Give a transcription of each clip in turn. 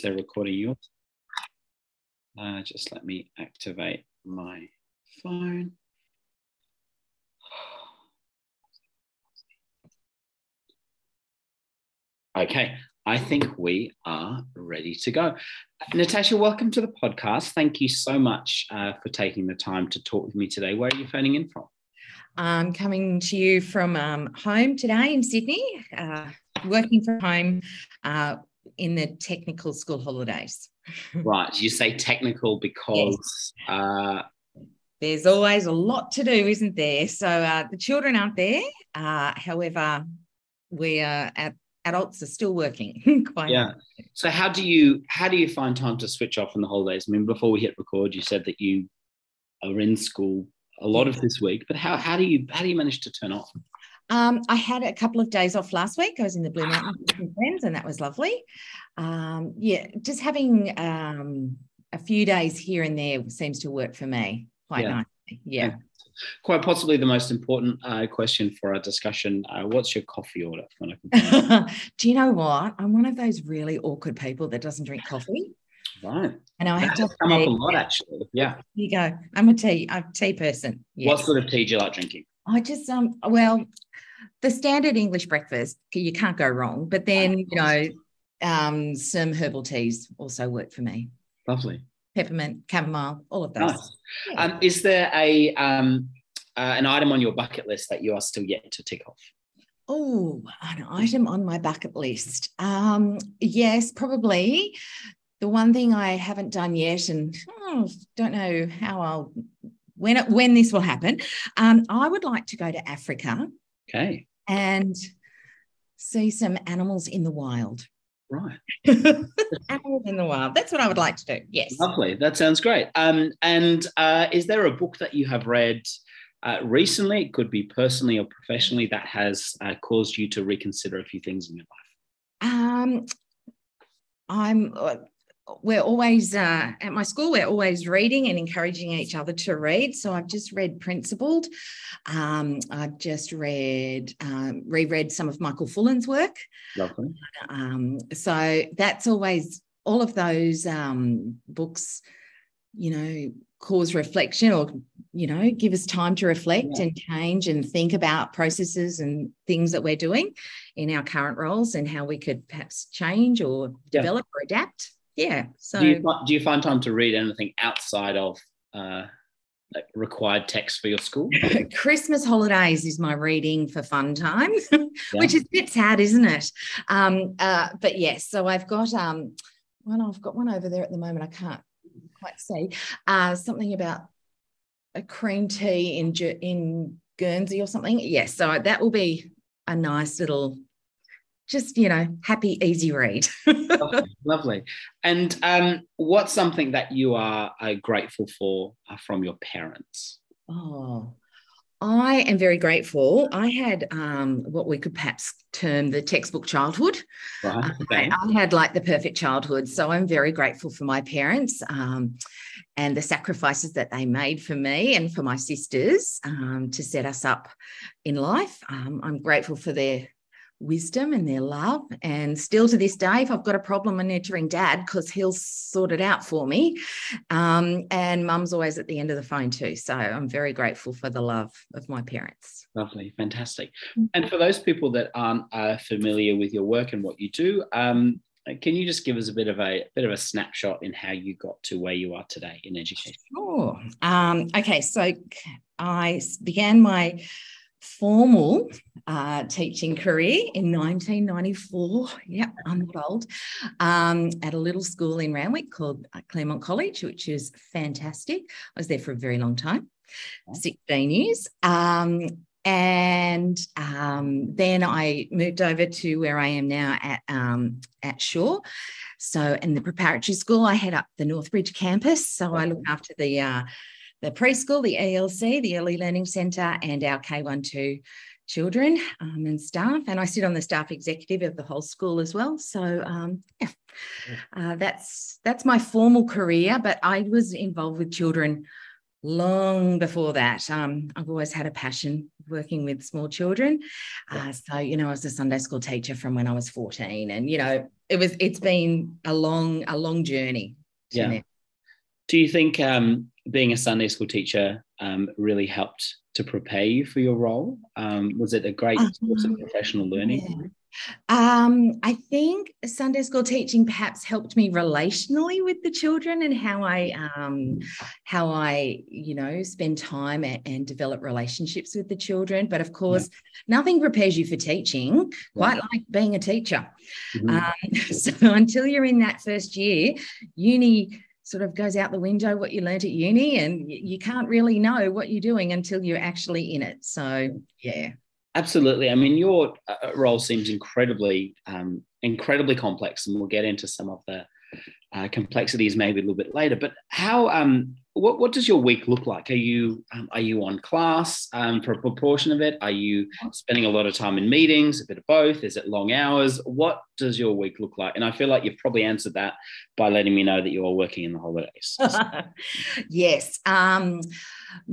is there recording yours? Uh, just let me activate my phone. Okay, I think we are ready to go. Natasha, welcome to the podcast. Thank you so much uh, for taking the time to talk with me today. Where are you phoning in from? I'm coming to you from um, home today in Sydney, uh, working from home uh, in the technical school holidays. right. You say technical because. Yes. Uh, There's always a lot to do, isn't there? So uh, the children aren't there. Uh, however, we are at adults are still working quite yeah so how do you how do you find time to switch off in the holidays i mean before we hit record you said that you are in school a lot of this week but how, how do you how do you manage to turn off um, I had a couple of days off last week. I was in the Blue Mountains with friends, and that was lovely. Um, yeah, just having um, a few days here and there seems to work for me quite yeah. nicely. Yeah. yeah. Quite possibly the most important uh, question for our discussion. Uh, what's your coffee order? Do you know what? I'm one of those really awkward people that doesn't drink coffee. Right. And I have to come up a lot actually. Yeah. Here you go. I'm a tea. I'm a tea person. Yes. What sort of tea do you like drinking? I just um well, the standard English breakfast, you can't go wrong. But then, you know, um, some herbal teas also work for me. Lovely. Peppermint, chamomile, all of those. Nice. Yeah. Um, is there a um, uh, an item on your bucket list that you are still yet to tick off? Oh, an item on my bucket list. Um, yes, probably. The one thing I haven't done yet, and oh, don't know how I'll when it, when this will happen. Um, I would like to go to Africa. Okay. And see some animals in the wild. Right. animals in the wild. That's what I would like to do. Yes. Lovely. That sounds great. Um, and uh, is there a book that you have read uh, recently, it could be personally or professionally, that has uh, caused you to reconsider a few things in your life? Um, I'm. We're always uh, at my school. We're always reading and encouraging each other to read. So I've just read Principled. Um, I've just read um, reread some of Michael Fullan's work. Lovely. Um, so that's always all of those um, books. You know, cause reflection or you know give us time to reflect yeah. and change and think about processes and things that we're doing in our current roles and how we could perhaps change or develop yeah. or adapt yeah so do you, do you, find time to read anything outside of uh, like required text for your school christmas holidays is my reading for fun time yeah. which is a bit sad isn't it um, uh, but yes so i've got um one i've got one over there at the moment i can't quite see. Uh, something about a cream tea in in Guernsey or something. Yes, so that will be a nice little, just you know, happy, easy read. lovely, lovely. And um, what's something that you are uh, grateful for uh, from your parents? Oh, I am very grateful. I had um, what we could perhaps term the textbook childhood. Right. Okay. I, I, had like the perfect childhood. So I'm very grateful for my parents um, and the sacrifices that they made for me and for my sisters um, to set us up in life. Um, I'm grateful for their wisdom and their love. And still to this day, if I've got a problem, I need to ring dad because he'll sort it out for me. Um, and mum's always at the end of the phone too. So I'm very grateful for the love of my parents. Lovely, fantastic. Mm-hmm. And for those people that aren't uh, familiar with your work and what you do, um, can you just give us a bit of a, a, bit of a snapshot in how you got to where you are today in education? Sure. Um, okay, so I began my formal uh, teaching career in 1994. Yeah, I'm not old. Um, at a little school in Randwick called uh, Claremont College, which is fantastic. I was there for a very long time, 16 years. Um, and um, then I moved over to where I am now at um, at Shore. So in the preparatory school, I head up the Northbridge campus. So I look after the uh, the preschool, the ELC, the Early Learning Centre, and our K12 children um, and staff. And I sit on the staff executive of the whole school as well. So um, yeah, uh, that's that's my formal career. But I was involved with children long before that. Um, I've always had a passion working with small children. Uh, so, you know, I was a Sunday school teacher from when I was 14 and, you know, it was, it's been a long, a long journey. Yeah. Do you think um, being a Sunday school teacher um, really helped to prepare you for your role? Um, was it a great source of professional learning? Yeah. Um, I think Sunday school teaching perhaps helped me relationally with the children and how I um, how I you know spend time and, and, develop relationships with the children. But of course, yeah. nothing prepares you for teaching quite yeah. like being a teacher. Mm-hmm. Um, so until you're in that first year, uni sort of goes out the window what you learned at uni and you can't really know what you're doing until you're actually in it so yeah Absolutely. I mean, your uh, role seems incredibly, um, incredibly complex, and we'll get into some of the uh, complexities maybe a little bit later. But how, um, what, what does your week look like? Are you, um, are you on class um, for a proportion of it? Are you spending a lot of time in meetings? A bit of both? Is it long hours? What does your week look like? And I feel like you've probably answered that by letting me know that you are working in the holidays. yes. Um,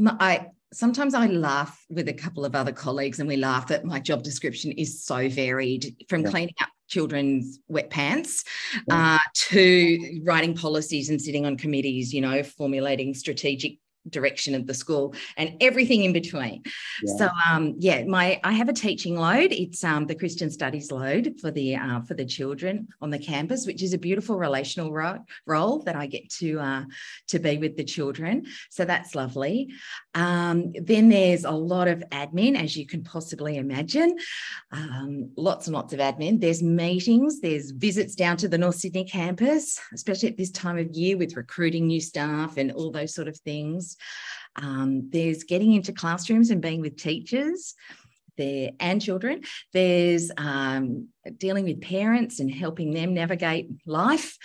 I sometimes I laugh with a couple of other colleagues and we laugh that my job description is so varied from yeah. cleaning up children's wet pants uh, to writing policies and sitting on committees, you know, formulating strategic direction of the school and everything in between. Yeah. So um, yeah, my I have a teaching load. It's um, the Christian Studies load for the uh, for the children on the campus, which is a beautiful relational ro- role that I get to uh, to be with the children. So that's lovely. Um, then there's a lot of admin, as you can possibly imagine. Um, lots and lots of admin. There's meetings. There's visits down to the North Sydney campus, especially at this time of year with recruiting new staff and all those sort of things. Um, there's getting into classrooms and being with teachers there and children. There's um, dealing with parents and helping them navigate life.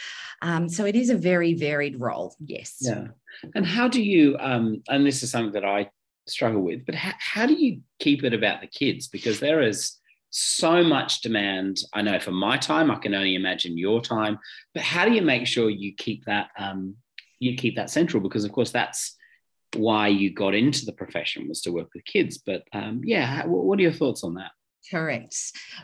Um, so it is a very varied role. Yes. Yeah. And how do you? Um, and this is something that I struggle with. But how, how do you keep it about the kids? Because there is so much demand. I know for my time, I can only imagine your time. But how do you make sure you keep that um, you keep that central? Because of course that's why you got into the profession was to work with kids. But um, yeah, what are your thoughts on that? Correct.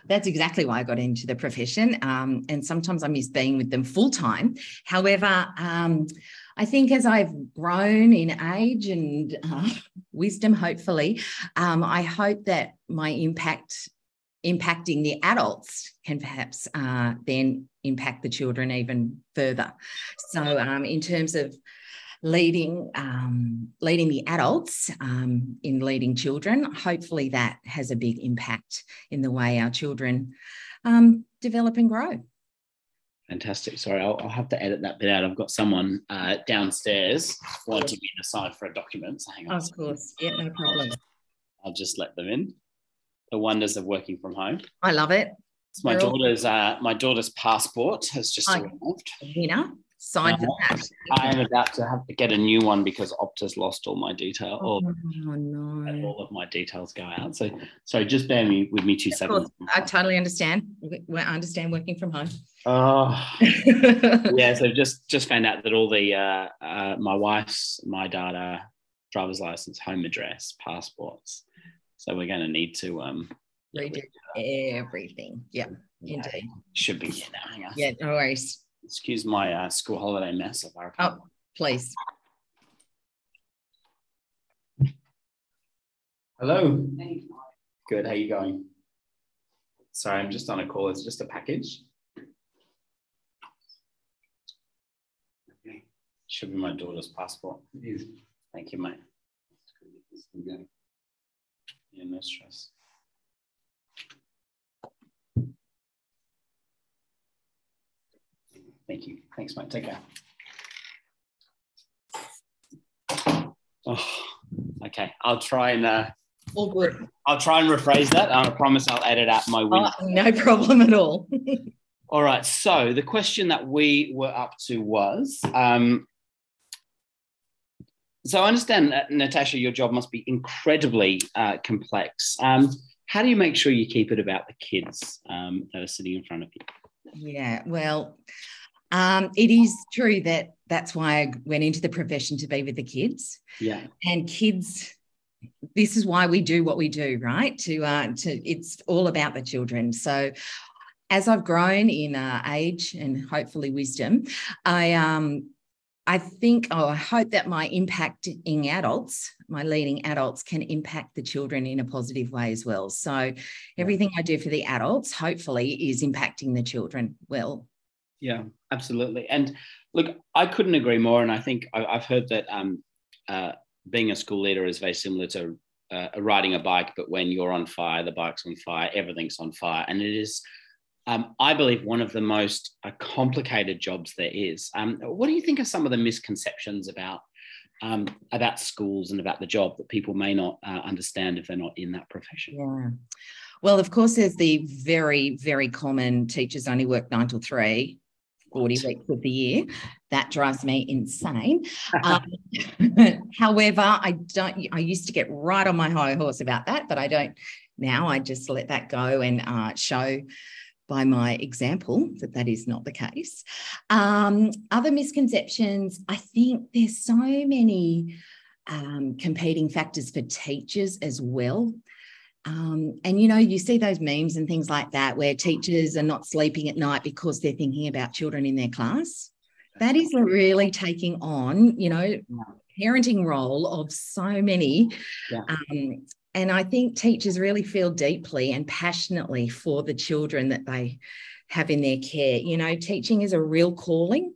That's exactly why I got into the profession. Um, and sometimes I miss being with them full time. However, um, I think as I've grown in age and uh, wisdom, hopefully, um, I hope that my impact impacting the adults can perhaps uh, then impact the children even further. So, um, in terms of leading um, leading the adults um, in leading children. Hopefully, that has a big impact in the way our children um, develop and grow. Fantastic. Sorry, I'll, I'll, have to edit that bit out. I've got someone uh, downstairs wanting me aside for a document. So hang on. Of course. Yeah, no problem. I'll just let them in. The wonders of working from home. I love it. It's my daughter's uh, my daughter's passport has just arrived. Winner signed uh, that. I am about to have to get a new one because Optus lost all my detail. Oh, oh no! All of my details go out. So, so just bear me with me two seconds. I totally understand. I understand working from home. Oh, yeah. So just just found out that all the uh, uh, my wife's my data, driver's license, home address, passports. So we're going to need to um redo everything. Yeah, yeah, indeed. Should be. Hang on. Yeah, no worries excuse my uh, school holiday mess of our. Oh, please. Hello. Good. How you going? Sorry, I'm just on a call. It's just a package. Okay. Should be my daughter's passport. It is. Thank you, mate. Yeah, no stress. Thank you. Thanks, Mike. Take care. Oh, okay. I'll try and uh, all good. I'll try and rephrase that. I promise I'll edit out my win. Oh, no problem at all. all right. So the question that we were up to was. Um, so I understand, that, Natasha, your job must be incredibly uh, complex. Um, how do you make sure you keep it about the kids um, that are sitting in front of you? Yeah, well, Um, it is true that that's why I went into the profession to be with the kids. Yeah. And kids, this is why we do what we do, right? To uh, to it's all about the children. So as I've grown in uh, age and hopefully wisdom, I um I think, oh, I hope that my impacting adults, my leading adults, can impact the children in a positive way as well. So everything I do for the adults, hopefully, is impacting the children well. Yeah, absolutely. And look, I couldn't agree more. And I think I've heard that um, uh, being a school leader is very similar to uh, riding a bike, but when you're on fire, the bike's on fire, everything's on fire. And it is um, I believe, one of the most uh, complicated jobs there is. Um, what do you think are some of the misconceptions about um, about schools and about the job that people may not uh, understand if they're not in that profession? Yeah. Well, of course, there's the very, very common teachers only work nine till three, 40 weeks of the year. That drives me insane. um, however, I don't, I used to get right on my high horse about that, but I don't now. I just let that go and uh, show by my example that that is not the case. Um, other misconceptions, I think there's so many um, competing factors for teachers as well. Um, and you know, you see those memes and things like that where teachers are not sleeping at night because they're thinking about children in their class. That is really taking on, you know, parenting role of so many yeah. um, and I think teachers really feel deeply and passionately for the children that they have in their care. You know, teaching is a real calling.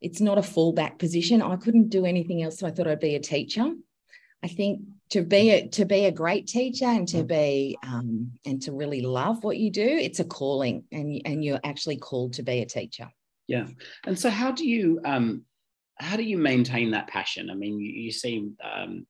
It's not a fallback position. I couldn't do anything else, so I thought I'd be a teacher. I think to be a, to be a great teacher and to be um, and to really love what you do, it's a calling, and and you're actually called to be a teacher. Yeah, and so how do you um, how do you maintain that passion? I mean, you, you seem um,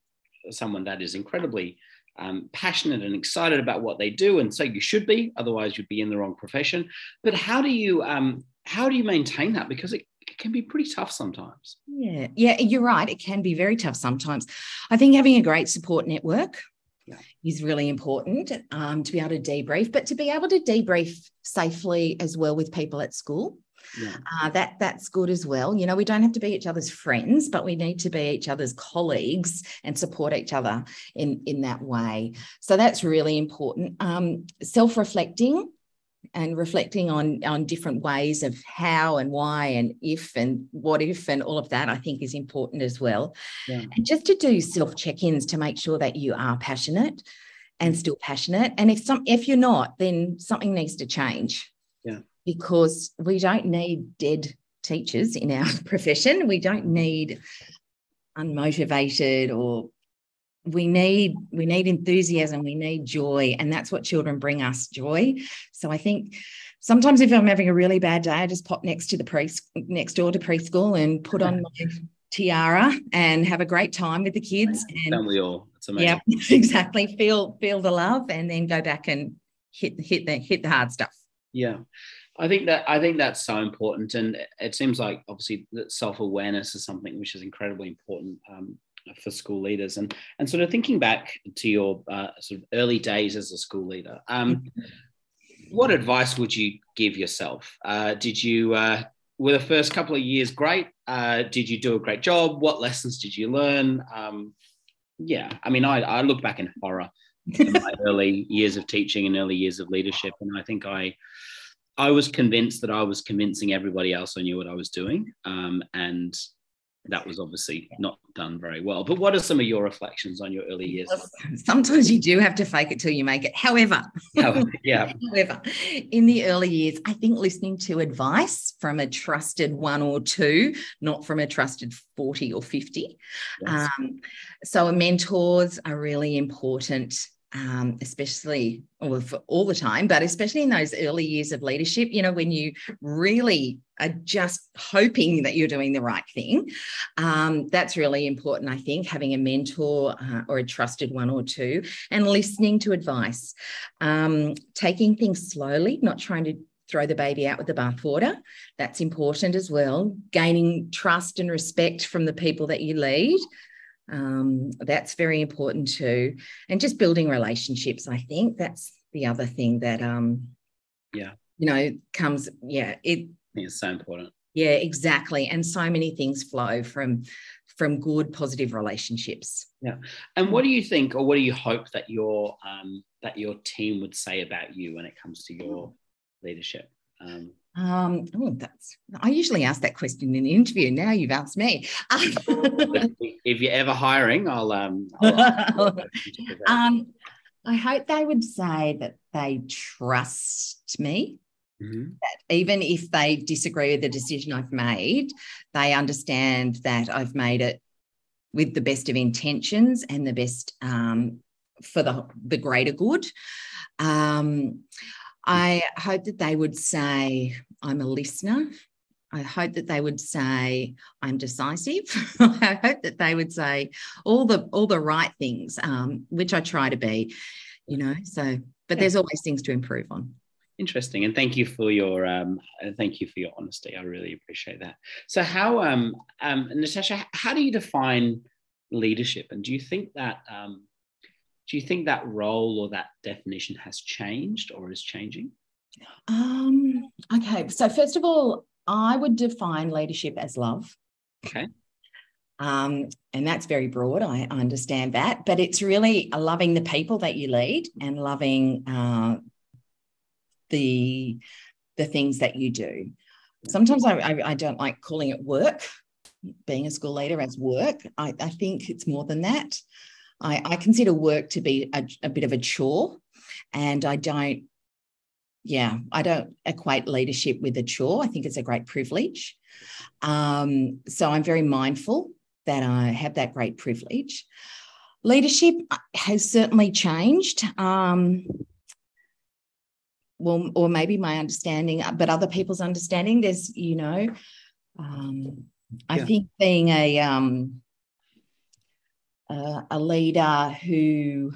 someone that is incredibly um, passionate and excited about what they do, and so you should be. Otherwise, you'd be in the wrong profession. But how do you um, how do you maintain that? Because it, it can be pretty tough sometimes. Yeah, yeah, you're right. It can be very tough sometimes. I think having a great support network yeah. is really important um, to be able to debrief, but to be able to debrief safely as well with people at school. Yeah. Uh, that that's good as well. You know, we don't have to be each other's friends, but we need to be each other's colleagues and support each other in in that way. So that's really important. Um, Self reflecting and reflecting on on different ways of how and why and if and what if and all of that i think is important as well. Yeah. and just to do self check-ins to make sure that you are passionate and mm. still passionate. And if some if you're not then something needs to change. Yeah. Because we don't need dead teachers in our profession. We don't need unmotivated or we need we need enthusiasm we need joy and that's what children bring us joy. So i think sometimes if i'm having a really bad day i just pop next to the pre next door to preschool and put on my tiara and have a great time with the kids and we all. It's amazing. yeah exactly. Feel feel the love and then go back and hit hit the hit the hard stuff. Yeah. I think that I think that's so important, and it seems like obviously that self awareness is something which is incredibly important um, for school leaders. And and sort of thinking back to your uh, sort of early days as a school leader, um, what advice would you give yourself? Uh, did you uh, were the first couple of years great? Uh, did you do a great job? What lessons did you learn? Um, yeah, I mean, I, I look back in horror in my early years of teaching and early years of leadership, and I think I I was convinced that I was convincing everybody else I knew what I was doing. Um, and that was obviously not done very well. But what are some of your reflections on your early years? Sometimes you do have to fake it till you make it. However, yeah. However, in the early years, I think listening to advice from a trusted one or two, not from a trusted 40 or 50. Yes. Um, so mentors are really important um, especially or all the time, but especially in those early years of leadership, you know, when you really are just hoping that you're doing the right thing. Um, that's really important, I think, having a mentor uh, or a trusted one or two and listening to advice, um, taking things slowly, not trying to throw the baby out with the bathwater. That's important as well. Gaining trust and respect from the people that you lead. Um, that's very important too. And just building relationships, I think that's the other thing that um yeah you know comes yeah it it's so important Yeah, exactly. And so many things flow from from good positive relationships. Yeah. And what do you think, or what do you hope that your um, that your team would say about you when it comes to your leadership? Um, um, oh, that's I usually ask that question in the interview. Now you've asked me. if you're ever hiring, I'll um, I'll um I hope they would say that they trust me. Mm-hmm. That even if they disagree with the decision I've made, they understand that I've made it with the best of intentions and the best um, for the, the greater good. Um, I hope that they would say, I'm a listener. I hope that they would say I'm decisive. I hope that they would say all the all the right things, um, which I try to be, you know. So, but yeah. there's always things to improve on. Interesting, and thank you for your um, thank you for your honesty. I really appreciate that. So, how um, um, Natasha, how do you define leadership, and do you think that um, do you think that role or that definition has changed or is changing? Um, okay, so first of all, I would define leadership as love. Okay. Um, and that's very broad. I understand that, but it's really loving the people that you lead and loving uh, the the things that you do. Sometimes I, I, I, don't like calling it work, being a school leader as work. I, I think it's more than that. I, I consider work to be a, a bit of a chore, and I don't yeah, I don't equate leadership with a chore. I think it's a great privilege. Um, so I'm very mindful that I have that great privilege. Leadership has certainly changed. Um, well, or maybe my understanding, but other people's understanding. There's, you know, um, I think being a um, uh, a leader who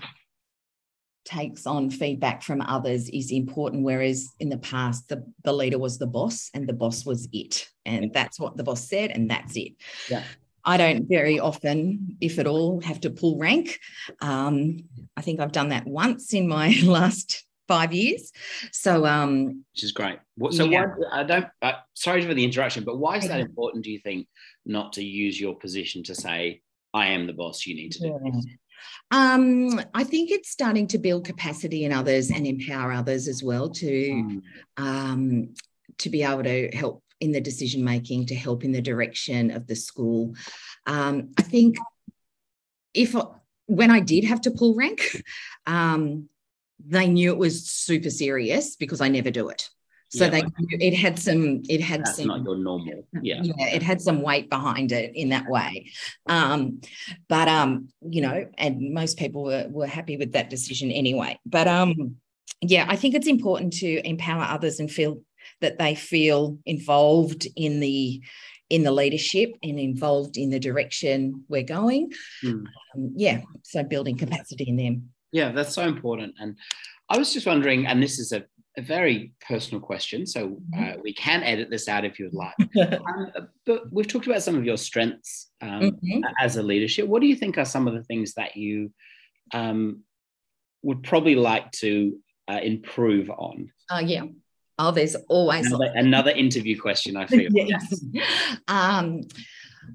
takes on feedback from others is important. Whereas in the past, the, the leader was the boss and the boss was it. And that's what the boss said, and that's it. Yeah. I don't very often, if at all, have to pull rank. Um, I think I've done that once in my last five years. So, um, which is great. So, yeah. why, I don't, uh, sorry for the interruption, but why is that important, do you think, not to use your position to say, I am the boss, you need to do yeah. this? Um, I think it's starting to build capacity in others and empower others as well to mm. um, to be able to help in the decision making, to help in the direction of the school. Um, I think if when I did have to pull rank, um, they knew it was super serious because I never do it. So yeah, they it had some it had that's some not your normal yeah. Yeah it had some weight behind it in that way. Um but um you know and most people were, were happy with that decision anyway. But um yeah I think it's important to empower others and feel that they feel involved in the in the leadership and involved in the direction we're going. Mm. um, yeah so building capacity in them. Yeah that's so important. And I was just wondering, and this is a a very personal question, so mm-hmm. uh, we can edit this out if you would like. um, but we've talked about some of your strengths um, mm-hmm. as a leadership. What do you think are some of the things that you um, would probably like to uh, improve on? Uh, yeah. Oh, there's always another, another interview question. I feel. yes. um,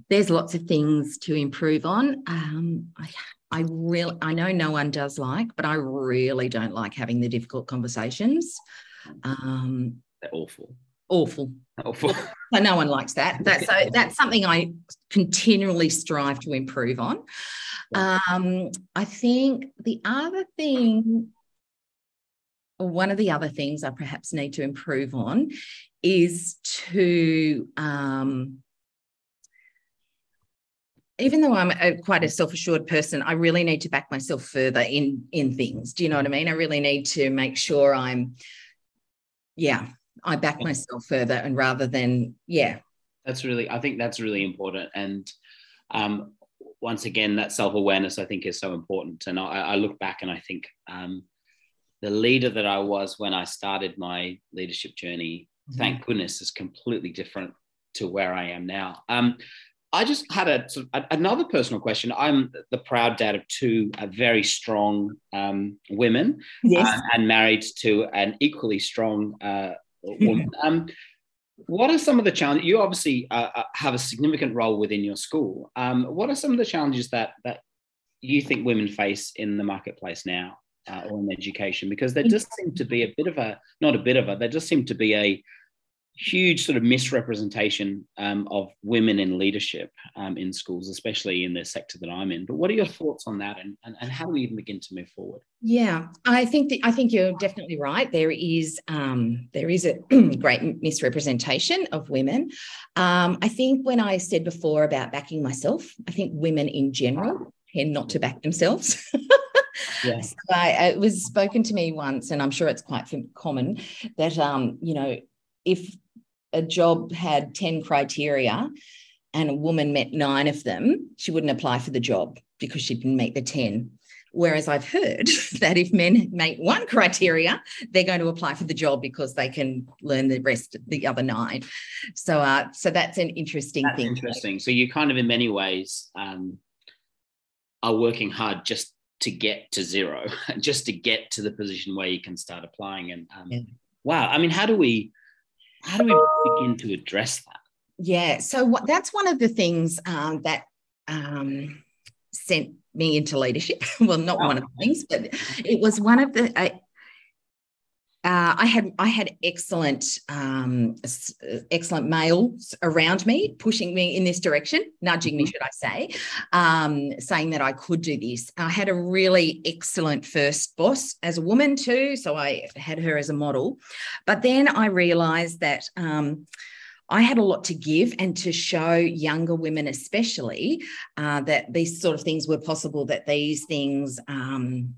there's lots of things to improve on. Um, I, I really, I know no one does like, but I really don't like having the difficult conversations. Um, They're awful. Awful. Awful. So no one likes that. That's so that's something I continually strive to improve on. Um, I think the other thing, or one of the other things I perhaps need to improve on, is to um, even though I'm a, quite a self-assured person, I really need to back myself further in in things. Do you know what I mean? I really need to make sure I'm, yeah, I back myself further, and rather than yeah. That's really, I think that's really important, and um, once again, that self-awareness I think is so important. And I, I look back and I think um, the leader that I was when I started my leadership journey, mm-hmm. thank goodness, is completely different to where I am now. Um, I just had a, sort of, another personal question. I'm the proud dad of two uh, very strong um, women, yes. uh, and married to an equally strong uh, woman. um, what are some of the challenges? You obviously uh, uh, have a significant role within your school. Um, what are some of the challenges that that you think women face in the marketplace now uh, or in education? Because there does seem to be a bit of a, not a bit of a, there does seem to be a huge sort of misrepresentation um, of women in leadership um, in schools, especially in the sector that I'm in. But what are your thoughts on that, and, and, and how do we even begin to move forward? Yeah, I think that, I think you're definitely right. There is um, there is a great misrepresentation of women. Um, I think when I said before about backing myself, I think women in general tend not to back themselves. yeah. So I, it was spoken to me once, and I'm sure it's quite common that um, you know if a job had 10 criteria and a woman met nine of them, she wouldn't apply for the job because she didn't meet the 10. Whereas I've heard that if men meet one criteria, they're going to apply for the job because they can learn the rest, the other nine. So, uh, so that's an interesting that's thing. Interesting. So you kind of, in many ways, um, are working hard just to get to zero, just to get to the position where you can start applying. And um, yeah. wow, I mean, how do we? How do we begin to address that? Yeah, so what, that's one of the things um, that um, sent me into leadership. well, not oh. one of the things, but it was one of the. I, uh, I had I had excellent um, excellent males around me, pushing me in this direction, nudging me, mm-hmm. should I say, um, saying that I could do this. I had a really excellent first boss as a woman too, so I had her as a model. But then I realised that. Um, I had a lot to give and to show younger women, especially, uh, that these sort of things were possible, that these things um,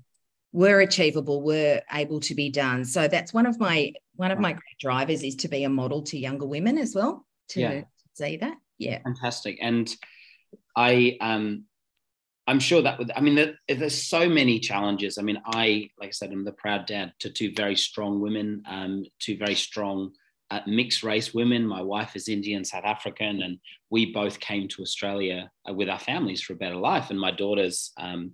were achievable, were able to be done. So that's one of my one of my great drivers is to be a model to younger women as well. To yeah. see that, yeah, fantastic. And I um, I'm sure that would. I mean, there, there's so many challenges. I mean, I like I said, I'm the proud dad to two very strong women, um, two very strong. Uh, mixed race women. My wife is Indian, South African, and we both came to Australia uh, with our families for a better life. And my daughter's um,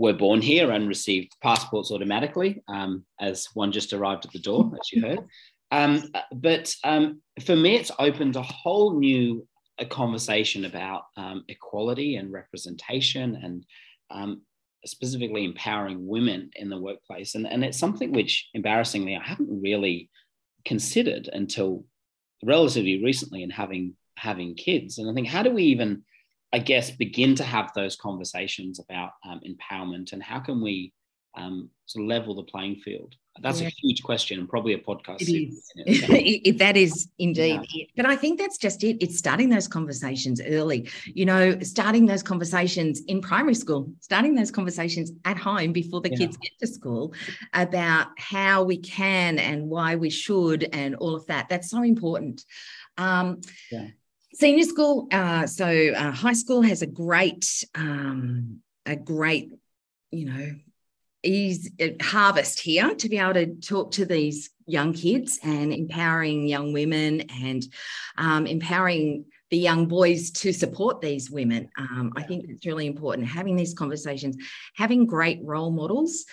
were born here and received passports automatically, um, as one just arrived at the door, as you heard. Um, but um, for me, it's opened a whole new a conversation about um, equality and representation and um, specifically empowering women in the workplace. And, and it's something which, embarrassingly, I haven't really considered until relatively recently in having having kids. And I think, how do we even I guess, begin to have those conversations about um, empowerment and how can we um, sort of level the playing field? That's yeah. a huge question and probably a podcast. It is. that is indeed yeah. it. But I think that's just it. It's starting those conversations early, you know, starting those conversations in primary school, starting those conversations at home before the yeah. kids get to school about how we can and why we should and all of that. That's so important. Um, yeah senior school, uh, so uh, high school has a great, um, a great, you know, ease uh, harvest here to be able to talk to these young kids and empowering young women and um, empowering the young boys to support these women. Um, I think it's really important having these conversations, having great role models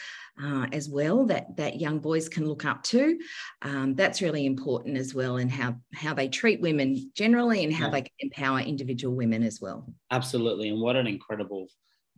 uh, as well that that young boys can look up to. Um, that's really important as well, and how how they treat women generally, and how yeah. they can empower individual women as well. Absolutely, and what an incredible,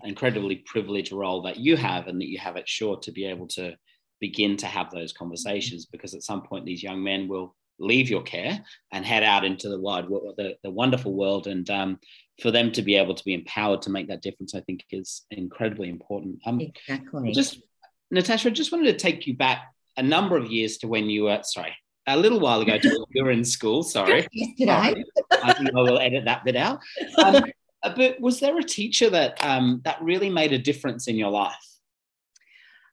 incredibly privileged role that you have, and that you have at Shore to be able to begin to have those conversations. Because at some point, these young men will leave your care and head out into the wide the, the wonderful world and um, for them to be able to be empowered to make that difference i think is incredibly important um, exactly just Natasha, I just wanted to take you back a number of years to when you were, sorry, a little while ago to when you were in school. Sorry. Today. I think I will edit that bit out. Um, but was there a teacher that um, that really made a difference in your life?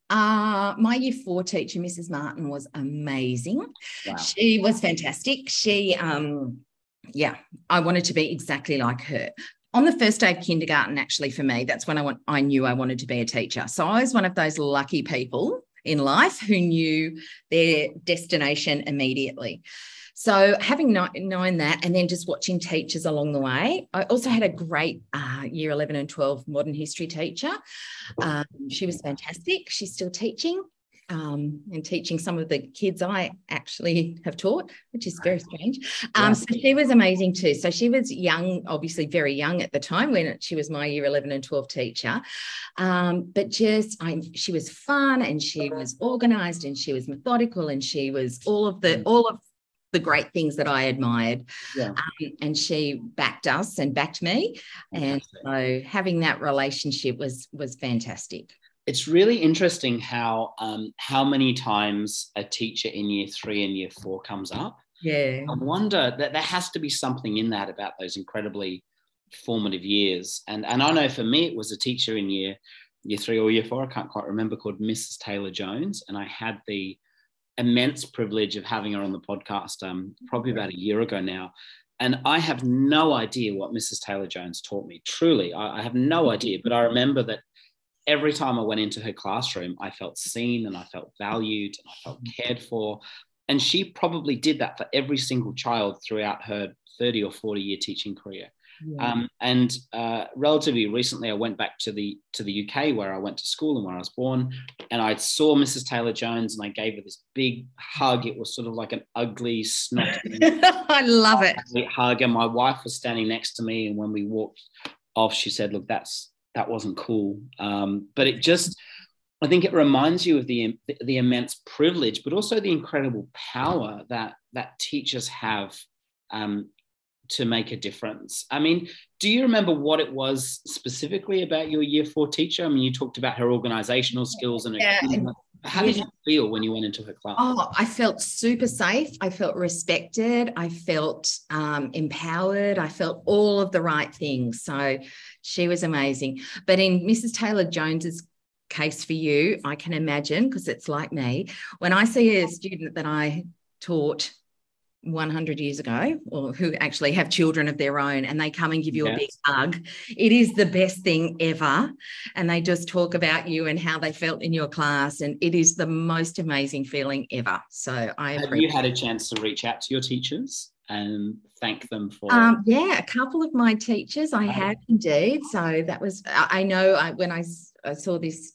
Uh, my year four teacher, Mrs. Martin, was amazing. Wow. She was fantastic. She, um, yeah, I wanted to be exactly like her on the first day of kindergarten, actually, for me, that's when I want, I knew I wanted to be a teacher. So I was one of those lucky people in life who knew their destination immediately. So having known that, and then just watching teachers along the way, I also had a great uh, year 11 and 12 modern history teacher. Um, she was fantastic. She's still teaching. Um, and teaching some of the kids I actually have taught, which is very strange. Um, yeah. So she was amazing too. So she was young, obviously very young at the time when she was my year 11 and 12 teacher. Um, but just, I, she was fun and she was organized and she was methodical and she was all of the, mm. all of the great things that I admired. Yeah. Um, and she backed us and backed me. And so having that relationship was was fantastic. It's really interesting how um, how many times a teacher in year three and year four comes up. Yeah. I wonder that there has to be something in that about those incredibly formative years. And and I know for me it was a teacher in year year three or year four, I can't quite remember, called Mrs. Taylor Jones. And I had the immense privilege of having her on the podcast um, probably about a year ago now. And I have no idea what Mrs. Taylor Jones taught me. Truly, I, I have no idea. But I remember that every time I went into her classroom, I felt seen and I felt valued and I felt cared for. And she probably did that for every single child throughout her 30 or 40 year teaching career. Yeah. Um, and uh, relatively recently, I went back to the to the UK where I went to school and where I was born, and I saw Mrs. Taylor Jones, and I gave her this big hug. It was sort of like an ugly snot. I love it. Hug, and my wife was standing next to me, and when we walked off, she said, "Look, that's that wasn't cool," um, but it just. I think it reminds you of the, the immense privilege, but also the incredible power that that teachers have um, to make a difference. I mean, do you remember what it was specifically about your year four teacher? I mean, you talked about her organizational skills and yeah. How did you feel when you went into her class? Oh, I felt super safe. I felt respected. I felt um, empowered. I felt all of the right things. So she was amazing. But in Mrs. Taylor Jones's case for you, I can imagine because it's like me. When I see a student that I taught 100 years ago or who actually have children of their own and they come and give you yes. a big hug. It is the best thing ever and they just talk about you and how they felt in your class and it is the most amazing feeling ever. So i have you had a chance to reach out to your teachers and thank them for um, yeah a couple of my teachers i have indeed. So that was i know I, when I, I saw this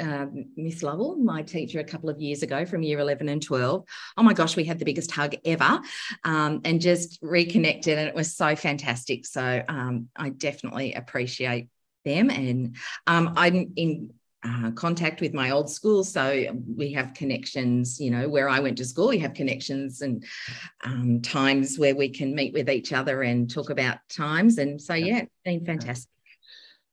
uh, Miss Lovell, my teacher a couple of years ago from year 11 and 12. Oh my gosh, we had the biggest hug ever um, and just reconnected, and it was so fantastic. So um, I definitely appreciate them. And um, I'm in uh, contact with my old school. So we have connections, you know, where I went to school, we have connections and um, times where we can meet with each other and talk about times. And so, yeah, it's been fantastic.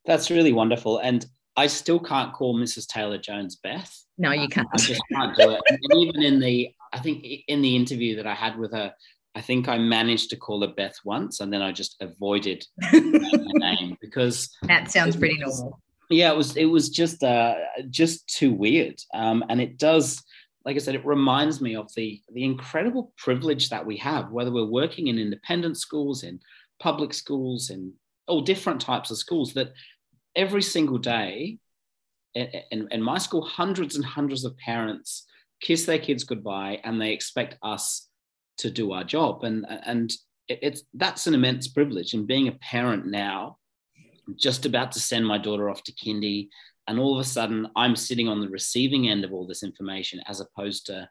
That's really wonderful. And I still can't call Mrs. Taylor Jones Beth. No, you can't. I just can't do it. and even in the, I think in the interview that I had with her, I think I managed to call her Beth once, and then I just avoided her name because that sounds pretty normal. Yeah, it was. It was just uh, just too weird, um, and it does. Like I said, it reminds me of the the incredible privilege that we have, whether we're working in independent schools, in public schools, in all different types of schools. That every single day in, in my school, hundreds and hundreds of parents kiss their kids goodbye and they expect us to do our job. And, and it's that's an immense privilege. And being a parent now, just about to send my daughter off to kindy, and all of a sudden I'm sitting on the receiving end of all this information as opposed to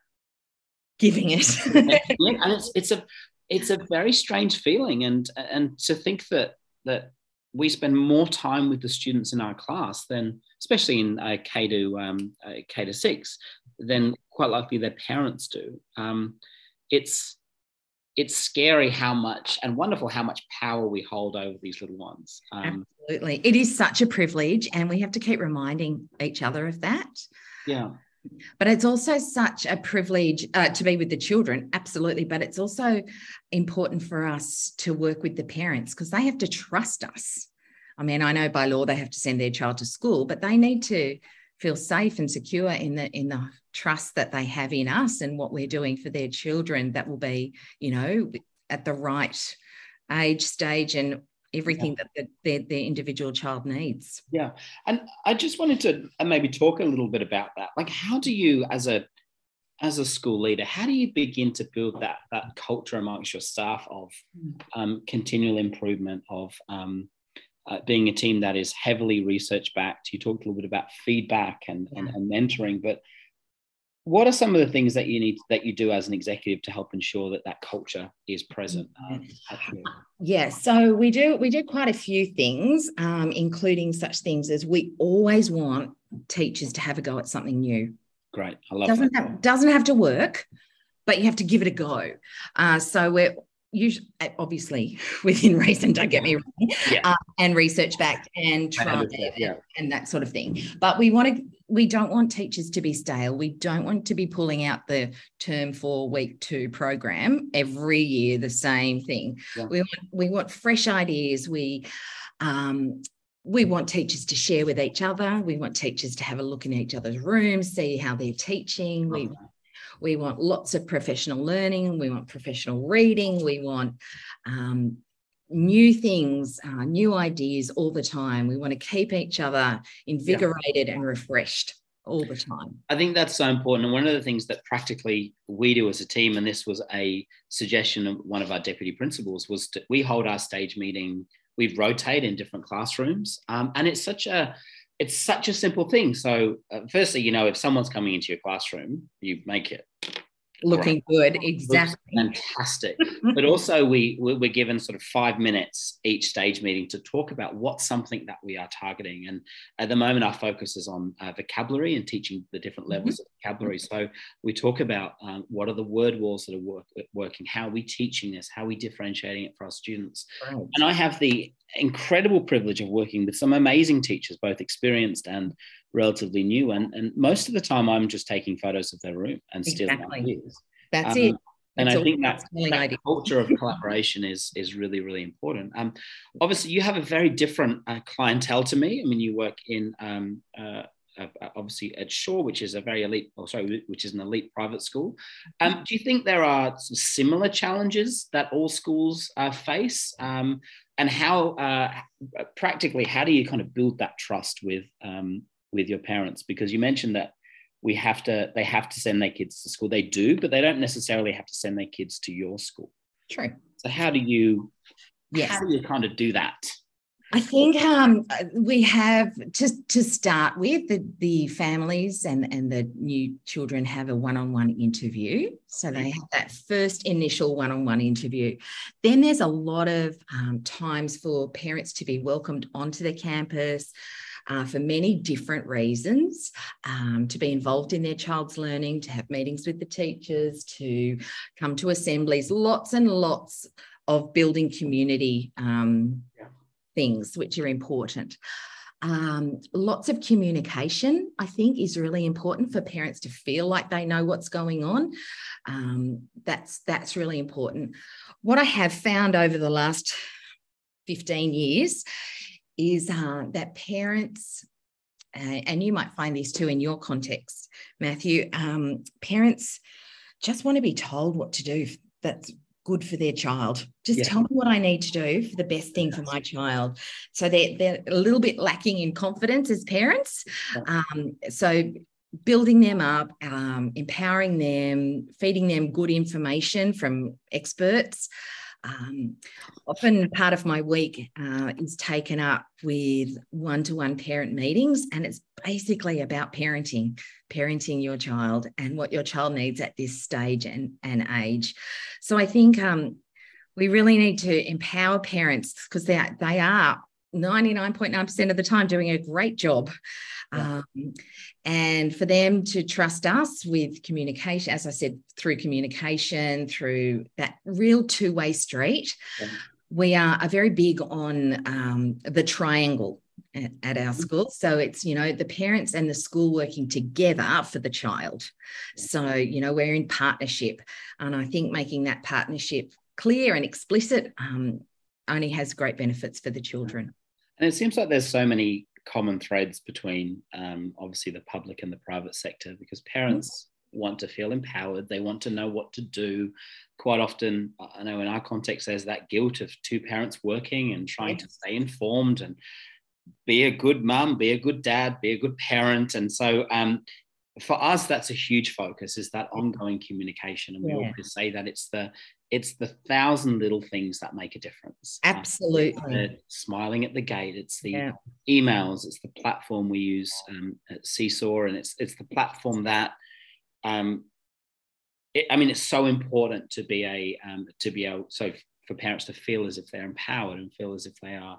giving it. and it's it's a it's a very strange feeling. And and to think that that we spend more time with the students in our class than, especially in uh, K to um, uh, K to six, than quite likely their parents do. Um, it's it's scary how much and wonderful how much power we hold over these little ones. Um, Absolutely, it is such a privilege, and we have to keep reminding each other of that. Yeah. But it's also such a privilege uh, to be with the children, absolutely. But it's also important for us to work with the parents because they have to trust us. I mean, I know by law they have to send their child to school, but they need to feel safe and secure in the in the trust that they have in us and what we're doing for their children. That will be, you know, at the right age, stage, and everything yeah. that the, their, their individual child needs. Yeah. And I just wanted to uh, maybe talk a little bit about that. Like, how do you, as a as a school leader, how do you begin to build that that culture amongst your staff of hmm. um, continual improvement, of um, uh, being a team that is heavily research backed? You talked a little bit about feedback and, yeah. and, and mentoring, but what are some of the things that you need that you do as an executive to help ensure that that culture is present um, yeah so we do we do quite a few things um, including such things as we always want teachers to have a go at something new great i love doesn't that. have doesn't have to work but you have to give it a go uh, so we're usually obviously within reason don't get me wrong yeah. uh, and research backed and try yeah. and that sort of thing but we want to we don't want teachers to be stale we don't want to be pulling out the term four week two program every year the same thing yeah. we want we want fresh ideas we um, we want teachers to share with each other. We want teachers to have a look in each other's rooms, see how they're teaching. We we want lots of professional learning. We want professional reading. We want um, new things, uh, new ideas all the time. We want to keep each other invigorated yeah. and refreshed all the time. I think that's so important. And one of the things that practically we do as a team, and this was a suggestion of one of our deputy principals, was to, we hold our stage meeting, we rotate in different classrooms. Um, and it's such a it's such a simple thing. So, uh, firstly, you know, if someone's coming into your classroom, you make it looking good exactly. fantastic. But also we we're given sort of five minutes each stage meeting to talk about what's something that we are targeting. And at the moment our focus is on uh, vocabulary and teaching the different mm-hmm. levels mm-hmm. of vocabulary. So we talk about um, what are the word walls that are work, working? How are we teaching this? How are we differentiating it for our students? Right. and i have the incredible privilege of working with some amazing teachers both experienced and relatively new. And, and most of the time, I'm just taking photos of their room and stealing exactly. ideas. That's um, it. And I think that, that culture of collaboration is is really really important. Um, obviously, you have a very different uh, clientele to me. I mean, you work in um, uh, uh, obviously at Shore, which is a very elite, or sorry, which is an elite private school. Um, do you think there are similar challenges that all schools uh, face? Um, and how uh, practically, how do you kind of build that trust with um, with your parents? Because you mentioned that we have to they have to send their kids to school. They do but they don't necessarily have to send their kids to your school. True. So how do you yes. how do you kind of do that? I think um, we have to to start with the, the families and, and the new children have a one-on-one interview. So they have that first initial one-on-one interview. Then there's a lot of um, times for parents to be welcomed onto the campus uh, for many different reasons um, to be involved in their child's learning, to have meetings with the teachers, to come to assemblies, lots and lots of building community um, yeah. things which are important. Um, lots of communication, I think, is really important for parents to feel like they know what's going on. Um, that's that's really important. What I have found over the last 15 years is uh, that parents, uh, and you might find these too in your context, Matthew, um, parents just want to be told what to do that's good for their child. Just yeah. tell me what I need to do for the best thing for my child. So they're, they're a little bit lacking in confidence as parents. Um, so building them up, um, empowering them, feeding them good information from experts. Um, often part of my week uh, is taken up with one to one parent meetings, and it's basically about parenting, parenting your child and what your child needs at this stage and, and age. So I think um, we really need to empower parents because they they are 99.9% of the time doing a great job. Yeah. Um, and for them to trust us with communication, as I said, through communication, through that real two way street, yeah. we are, are, very big on um, the triangle at, at, our mm-hmm. school. So it's, you know, the parents and the school working together for the child. So, you know, we're in partnership. And I think making that partnership clear and explicit um, only has great benefits for the children. And it seems like there's so many common threads between um, obviously the public and the private sector because parents want to feel empowered. They want to know what to do. Quite often, I know in our context, there's that guilt of two parents working and trying to stay informed and be a good mum, be a good dad, be a good parent. And so um, for us, that's a huge focus is that ongoing communication. And we yeah. always say that it's the it's the thousand little things that make a difference. Absolutely. Um, smiling at the gate. It's the yeah. emails. It's the platform we use um, at Seesaw, and it's it's the platform that um, it, I mean, it's so important to be a um, to be able so for parents to feel as if they're empowered and feel as if they are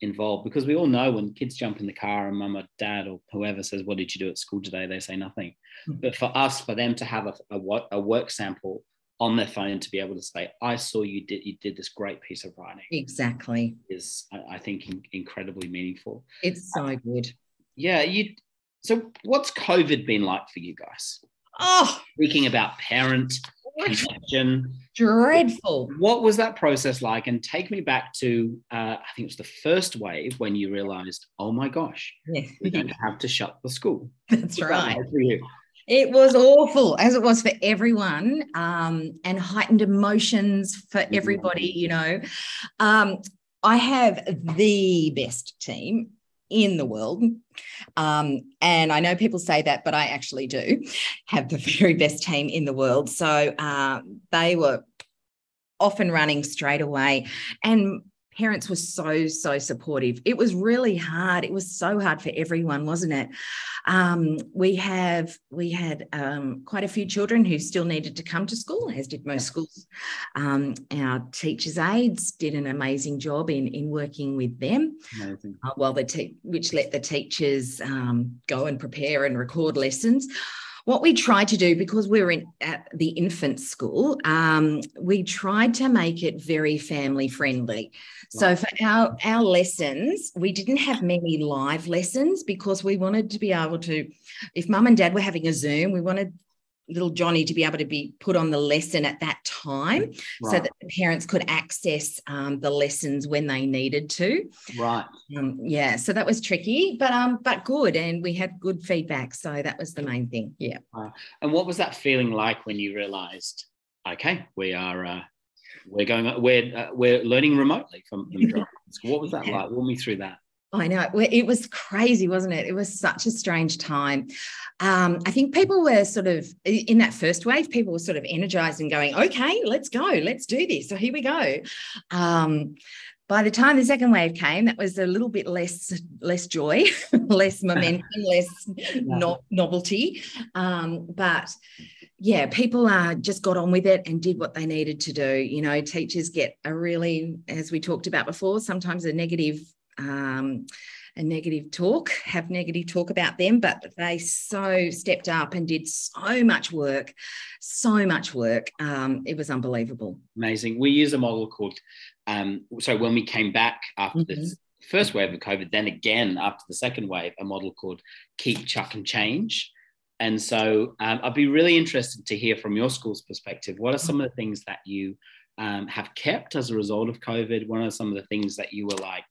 involved because we all know when kids jump in the car and mum or dad or whoever says what did you do at school today they say nothing mm-hmm. but for us for them to have a, a, a, work sample on their phone to be able to say i saw you did you did this great piece of writing exactly is i, I think in, incredibly meaningful it's so good yeah you so what's covid been like for you guys oh speaking about parent connection. Dreadful. What was that process like? And take me back to, uh, I think it was the first wave when you realized, oh my gosh, yeah. we're going to have to shut the school. That's right. It was awful, as it was for everyone, um, and heightened emotions for mm-hmm. everybody, you know. Um, I have the best team in the world. Um, and I know people say that, but I actually do have the very best team in the world. So uh, they were off and running straight away. And parents were so so supportive. It was really hard. It was so hard for everyone wasn't it? Um, we have we had um, quite a few children who still needed to come to school as did most schools. Um, our teachers aides did an amazing job in in working with them uh, while the te- which let the teachers um, go and prepare and record lessons what we tried to do because we were in at the infant school um, we tried to make it very family friendly. So for our our lessons we didn't have many live lessons because we wanted to be able to if mum and dad were having a zoom we wanted little Johnny to be able to be put on the lesson at that time right. so that the parents could access um, the lessons when they needed to. Right. Um, yeah. So that was tricky, but um, but good, and we had good feedback. So that was the main thing. Yeah. Uh, and what was that feeling like when you realised, okay, we are uh, we're going we're uh, we're learning remotely from the majority. what was that like? Walk me through that. I know it was crazy, wasn't it? It was such a strange time. Um, I think people were sort of in that first wave, people were sort of energized and going, okay, let's go, let's do this. So here we go. Um, by the time the second wave came, that was a little bit less less joy, less momentum, less no, novelty. Um, but yeah, people uh, just got on with it and did what they needed to do. You know, teachers get a really, as we talked about before, sometimes a negative um, a negative talk, have negative talk about them, but they so stepped up and did so much work, so much work. Um, it was unbelievable. Amazing. We use a model called, um, so when we came back after mm-hmm. this first wave of COVID, then again after the second wave, a model called Keep, Chuck, and Change. And so um, I'd be really interested to hear from your school's perspective. What are some of the things that you um, have kept as a result of COVID? What are some of the things that you were like,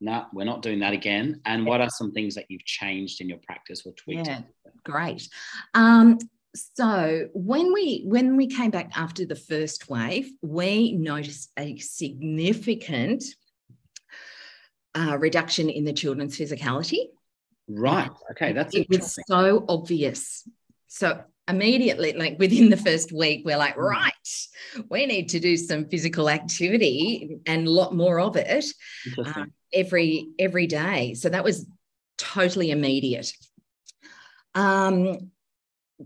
no, we're not doing that again. And what are some things that you've changed in your practice or tweaked? Yeah, great. Um, so when we when we came back after the first wave, we noticed a significant uh, reduction in the children's physicality. Right. Okay, that's it was so obvious. So immediately, like within the first week, we're like, hmm. right, we need to do some physical activity and a lot more of it every every day. So that was totally immediate. Um,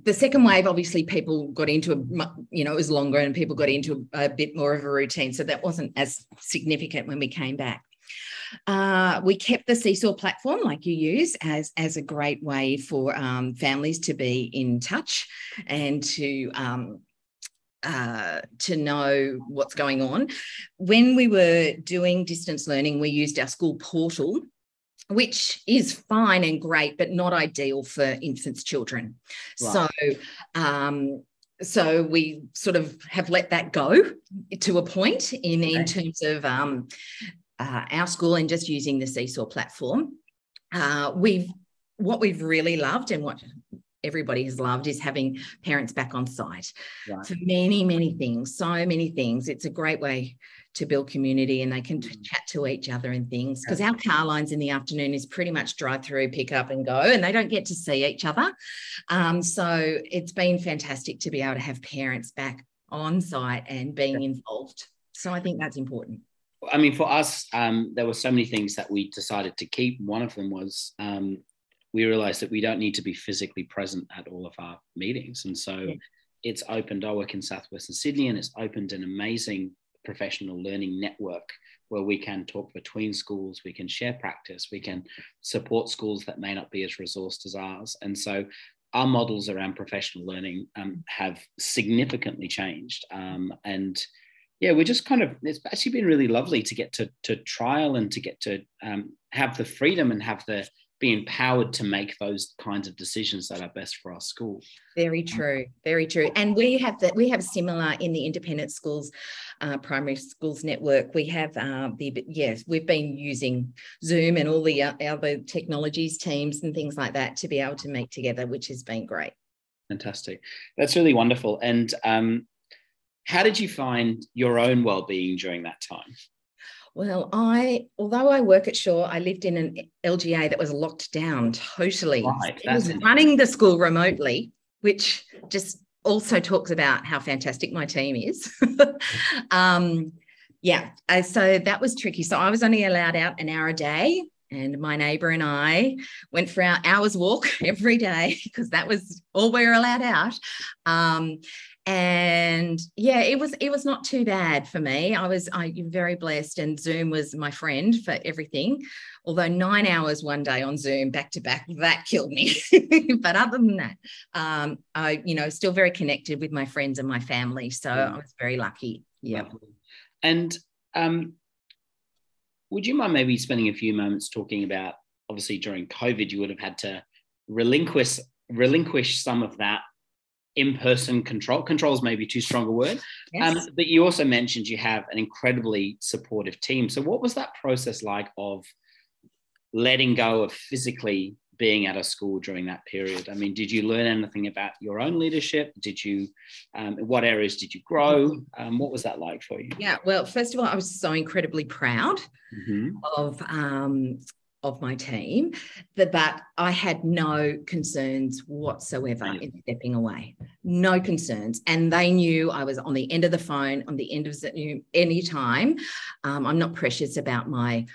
the second wave, obviously, people got into a, you know, it was longer and people got into a, a bit more of a routine. So that wasn't as significant when we came back. Uh, we kept the Seesaw platform, like you use, as, as a great way for um, families to be in touch and to um, uh, to know what's going on. When we were doing distance learning, we used our school portal, which is fine and great, but not ideal for infants' children. Right. So, um, so we sort of have let that go to a point in, okay. in terms of um, uh, our school and just using the Seesaw platform. Uh, we've what we've really loved and what everybody has loved is having parents back on site right. for many, many things, so many things. It's a great way to build community and they can mm. chat to each other and things because our car lines in the afternoon is pretty much drive through, pick up and go, and they don't get to see each other. Um, so it's been fantastic to be able to have parents back on site and being involved. So I think that's important. I mean, for us, um, there were so many things that we decided to keep. One of them was um, we realized that we don't need to be physically present at all of our meetings. And so yeah. it's opened, I work in Southwestern Sydney, and it's opened an amazing professional learning network where we can talk between schools, we can share practice, we can support schools that may not be as resourced as ours. And so our models around professional learning um, have significantly changed. Um, and yeah, we're just kind of, it's actually been really lovely to get to, to trial and to get to um, have the freedom and have the, be empowered to make those kinds of decisions that are best for our school. Very true, very true. And we have that. We have similar in the independent schools, uh, primary schools network. We have uh, the yes, we've been using Zoom and all the uh, other technologies, teams, and things like that to be able to meet together, which has been great. Fantastic. That's really wonderful. And um, how did you find your own well-being during that time? Well, I, although I work at Shore, I lived in an LGA that was locked down totally. Right, it was running the school remotely, which just also talks about how fantastic my team is. um, yeah, uh, so that was tricky. So I was only allowed out an hour a day, and my neighbour and I went for our hours walk every day because that was all we were allowed out. Um, and yeah it was it was not too bad for me. I was i very blessed and zoom was my friend for everything. Although nine hours one day on zoom back to back that killed me. But other than that um, i you know still very connected with my friends and my family. So i was very lucky. Yeah. And um, would you mind maybe spending a few moments talking about obviously during covid you would have had to relinquish relinquish some of that in-person control. Control is maybe too strong a word. Yes. um, but you also mentioned you have an incredibly supportive team. So what was that process like of letting go of physically being at a school during that period? I mean did you learn anything about your own leadership? Did you um, what areas did you grow? Um, what was that like for you? Yeah well first of all i was so incredibly proud mm-hmm. of um, of my team, that, but I had no concerns whatsoever in stepping away. No concerns. And they knew I was on the end of the phone, on the end of any time. Um, I'm not precious about my,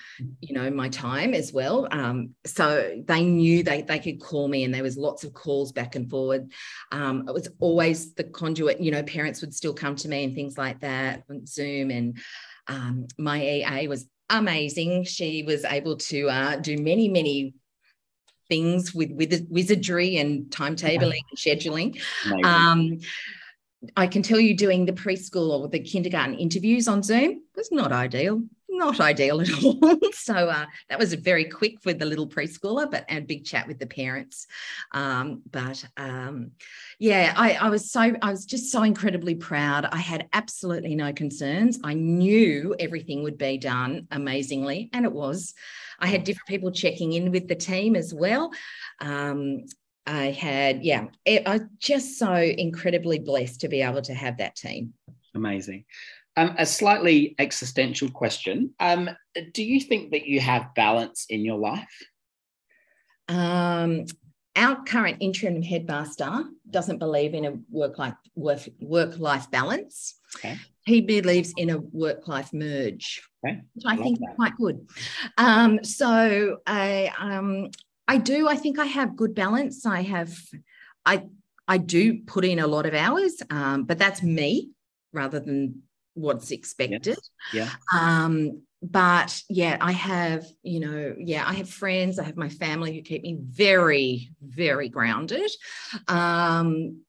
you know, my time as well. Um, so they knew they, they could call me and there was lots of calls back and forward. Um, it was always the conduit, you know, parents would still come to me and things like that on Zoom and um, my EA was amazing. She was able to uh, do many, many things with, with wizardry and timetabling and scheduling. Um, I can tell you doing the preschool or the kindergarten interviews on Zoom was not ideal not ideal at all. so uh, that was very quick with the little preschooler, but a big chat with the parents. Um, but um, yeah, I, I, was so I was just so incredibly proud. I had absolutely no concerns. I knew everything would be done amazingly, and it was. I had different people checking in with the team as well. Um, I had, yeah, it, I just so incredibly blessed to be able to have that team. Amazing. Um, a slightly existential question. Um, do you think that you have balance in your life? Um, our current interim headmaster doesn't believe in a work life work, work life balance. Okay. He believes in a work life merge, okay. which I, I think is quite good. Um, so I um, I do. I think I have good balance. I have I I do put in a lot of hours, um, but that's me rather than what's expected. Yeah. Um, but yeah, I have, you know, yeah, I have friends, I have my family who keep me very, very grounded. Um,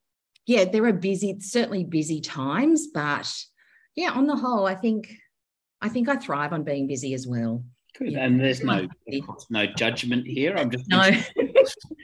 yeah, there are busy, certainly busy times, but yeah, on the whole, I think I think I thrive on being busy as well. Good. Yeah. And there's no no judgment here. I'm just no.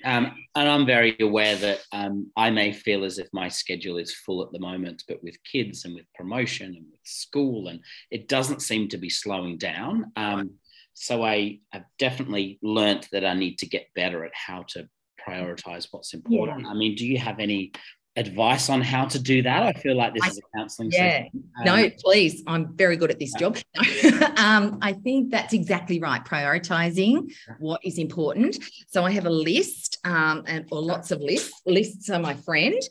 um, and I'm very aware that um, I may feel as if my schedule is full at the moment, but with kids and with promotion and with school, and it doesn't seem to be slowing down. Um, so I have definitely learnt that I need to get better at how to prioritize what's important. Yeah. I mean, do you have any advice on how to do that? I feel like this I, is a counselling yeah. Session. Um, no, please. I'm very good at this job. um, I think that's exactly right. Prioritizing what is important. So I have a list um, and or lots of lists. Lists are my friend.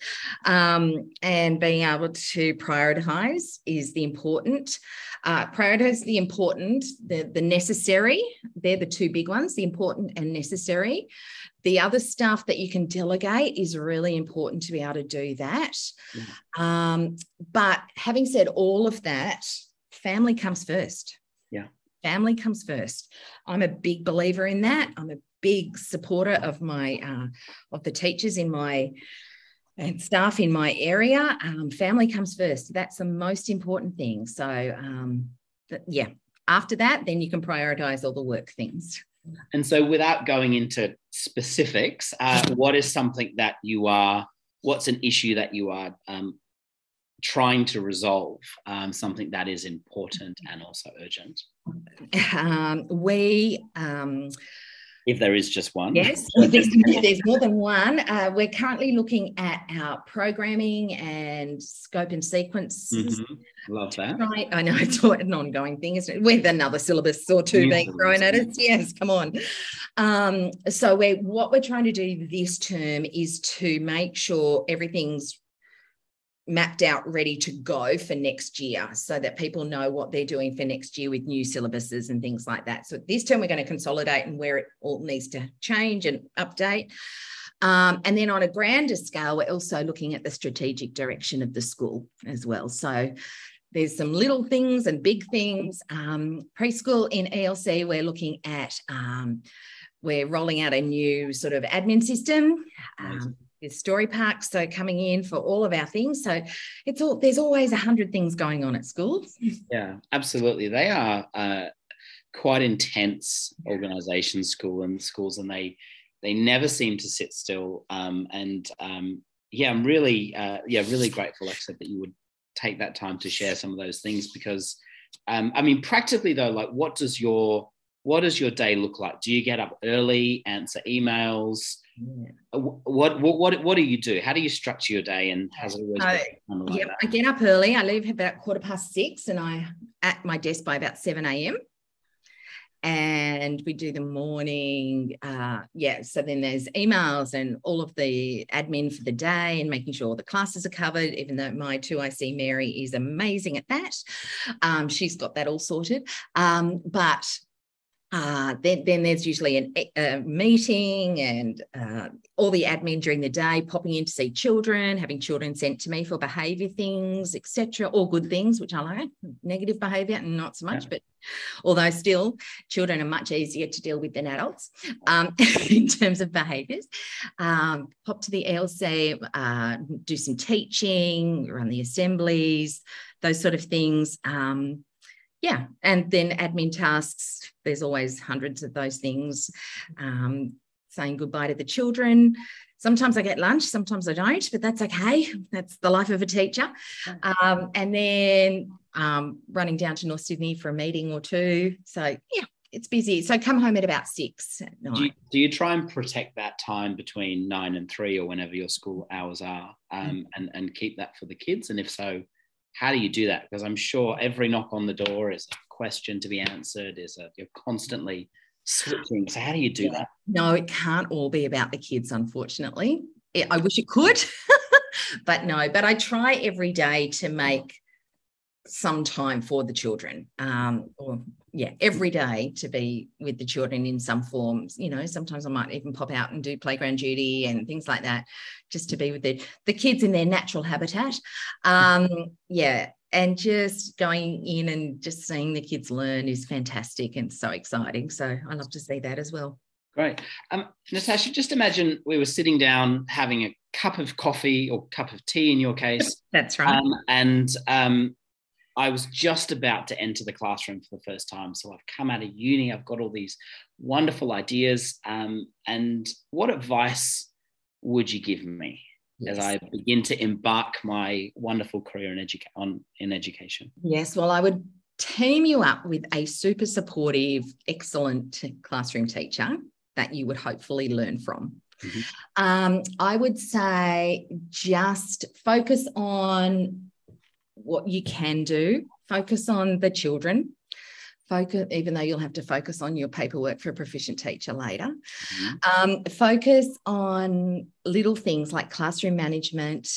Um, and being able to prioritize is the important. Uh, prioritize the important, the, the necessary. They're the two big ones, the important and necessary the other stuff that you can delegate is really important to be able to do that. Yeah. Um, but having said all of that, family comes first. Yeah. Family comes first. I'm a big believer in that. I'm a big supporter of my uh, of the teachers in my and staff in my area. Um, family comes first. That's the most important thing. So um, yeah. After that, then you can prioritize all the work things. And so, without going into specifics, uh, what is something that you are? What's an issue that you are um, trying to resolve? Um, something that is important and also urgent. Um, we um, if there is just one. Yes, if there's, if there's more than one. Uh, we're currently looking at our programming and scope and sequence. Mm-hmm. Love that. Right. I know it's an ongoing thing, isn't it? With another syllabus or two being thrown at us. Yes, come on. Um, so we're, what we're trying to do this term is to make sure everything's mapped out ready to go for next year so that people know what they're doing for next year with new syllabuses and things like that. So this term we're going to consolidate and where it all needs to change and update. Um, and then on a grander scale, we're also looking at the strategic direction of the school as well. So there's some little things and big things. Um, preschool in ELC, we're looking at um, we're rolling out a new sort of admin system. Um, there's story parks so coming in for all of our things. So it's all there's always a hundred things going on at schools yeah absolutely. They are uh, quite intense organizations school and schools and they they never seem to sit still. Um, and um, yeah i'm really uh, yeah really grateful like i said that you would take that time to share some of those things because um, i mean practically though like what does your what does your day look like do you get up early answer emails yeah. What, what what what do you do? How do you structure your day, and has it always uh, like yeah, I get up early. I leave about quarter past six, and I at my desk by about seven a.m. And we do the morning, uh, yeah. So then there's emails and all of the admin for the day, and making sure all the classes are covered. Even though my two IC Mary is amazing at that, um, she's got that all sorted. Um, but uh, then, then there's usually an, a meeting and uh, all the admin during the day, popping in to see children, having children sent to me for behaviour things, etc. All good things, which I like. Negative behaviour, not so much, yeah. but although still, children are much easier to deal with than adults um, in terms of behaviours. Um, pop to the ELC, uh, do some teaching, run the assemblies, those sort of things. Um, yeah, and then admin tasks. There's always hundreds of those things. Um, saying goodbye to the children. Sometimes I get lunch, sometimes I don't, but that's okay. That's the life of a teacher. Um, and then um, running down to North Sydney for a meeting or two. So yeah, it's busy. So come home at about six. At do, you, do, you, try and protect that time between nine and three or whenever your school hours are um, mm-hmm. and, and keep that for the kids? And if so, how do you do that? Because I'm sure every knock on the door is a question to be answered. Is a you're constantly switching. So how do you do that? No, it can't all be about the kids, unfortunately. I wish it could, but no. But I try every day to make some time for the children um, or yeah every day to be with the children in some forms you know sometimes i might even pop out and do playground duty and things like that just to be with the, the kids in their natural habitat. Um, yeah and just going in and just seeing the kids learn is fantastic and so exciting. So i love to see that as well. Great. Um, natasha just imagine we were sitting down having a cup of coffee or cup of tea in your case. That's right. Um, and um, I was just about to enter the classroom for the first time. So I've come out of uni, I've got all these wonderful ideas. Um, and what advice would you give me yes. as I begin to embark my wonderful career in, educa- on, in education? Yes, well, I would team you up with a super supportive, excellent classroom teacher that you would hopefully learn from. Mm-hmm. Um, I would say just focus on what you can do. Focus on the children. Focus, even though you'll have to focus on your paperwork for a proficient teacher later. Mm-hmm. Um, focus on little things like classroom management,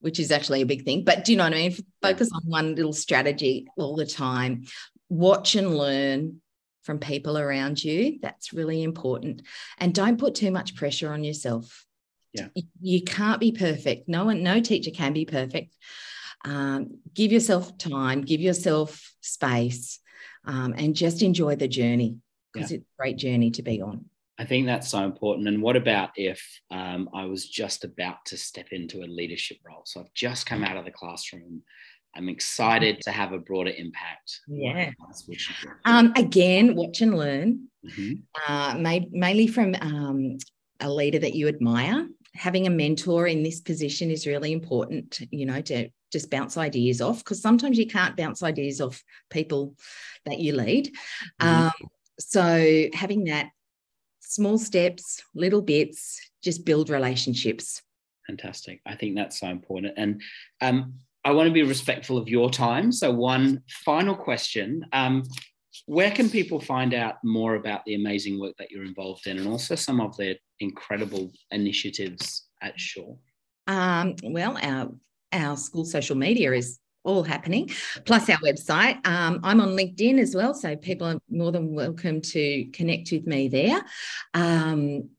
which is actually a big thing. But do you know what I mean? Focus on one little strategy all the time. Watch and learn from people around you. That's really important. And don't put too much pressure on yourself. Yeah. You can't be perfect. No one, no teacher can be perfect. Um, give yourself time, give yourself space, um, and just enjoy the journey because yeah. it's a great journey to be on. I think that's so important. And what about if um, I was just about to step into a leadership role? So I've just come out of the classroom. I'm excited to have a broader impact. Yeah. Um, again, watch and learn, mm-hmm. uh, may, mainly from um, a leader that you admire. Having a mentor in this position is really important, you know, to just bounce ideas off because sometimes you can't bounce ideas off people that you lead. Mm-hmm. Um, so having that small steps, little bits, just build relationships. Fantastic. I think that's so important. And um, I want to be respectful of your time. So, one final question um, Where can people find out more about the amazing work that you're involved in and also some of the incredible initiatives at Shore? Um, well, our, our school social media is all happening, plus our website. Um, I'm on LinkedIn as well, so people are more than welcome to connect with me there. Um,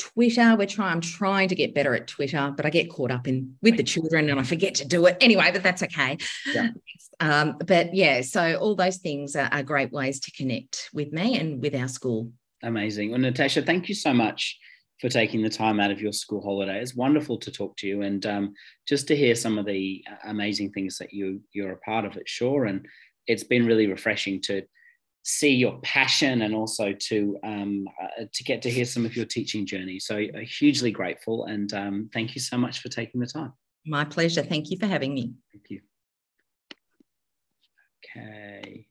Twitter, we're trying. I'm trying to get better at Twitter, but I get caught up in with the children and I forget to do it anyway. But that's okay. Yeah. Um, but yeah, so all those things are, are, great ways to connect with me and with our school. Amazing. Well, Natasha, thank you so much for taking the time out of your school holiday. It's wonderful to talk to you and um, just to hear some of the amazing things that you you're a part of at Shore. And it's been really refreshing to see your passion and also to um, uh, to get to hear some of your teaching journey. So uh, hugely grateful and um, thank you so much for taking the time. My pleasure. Thank you for having me. Thank you. Okay.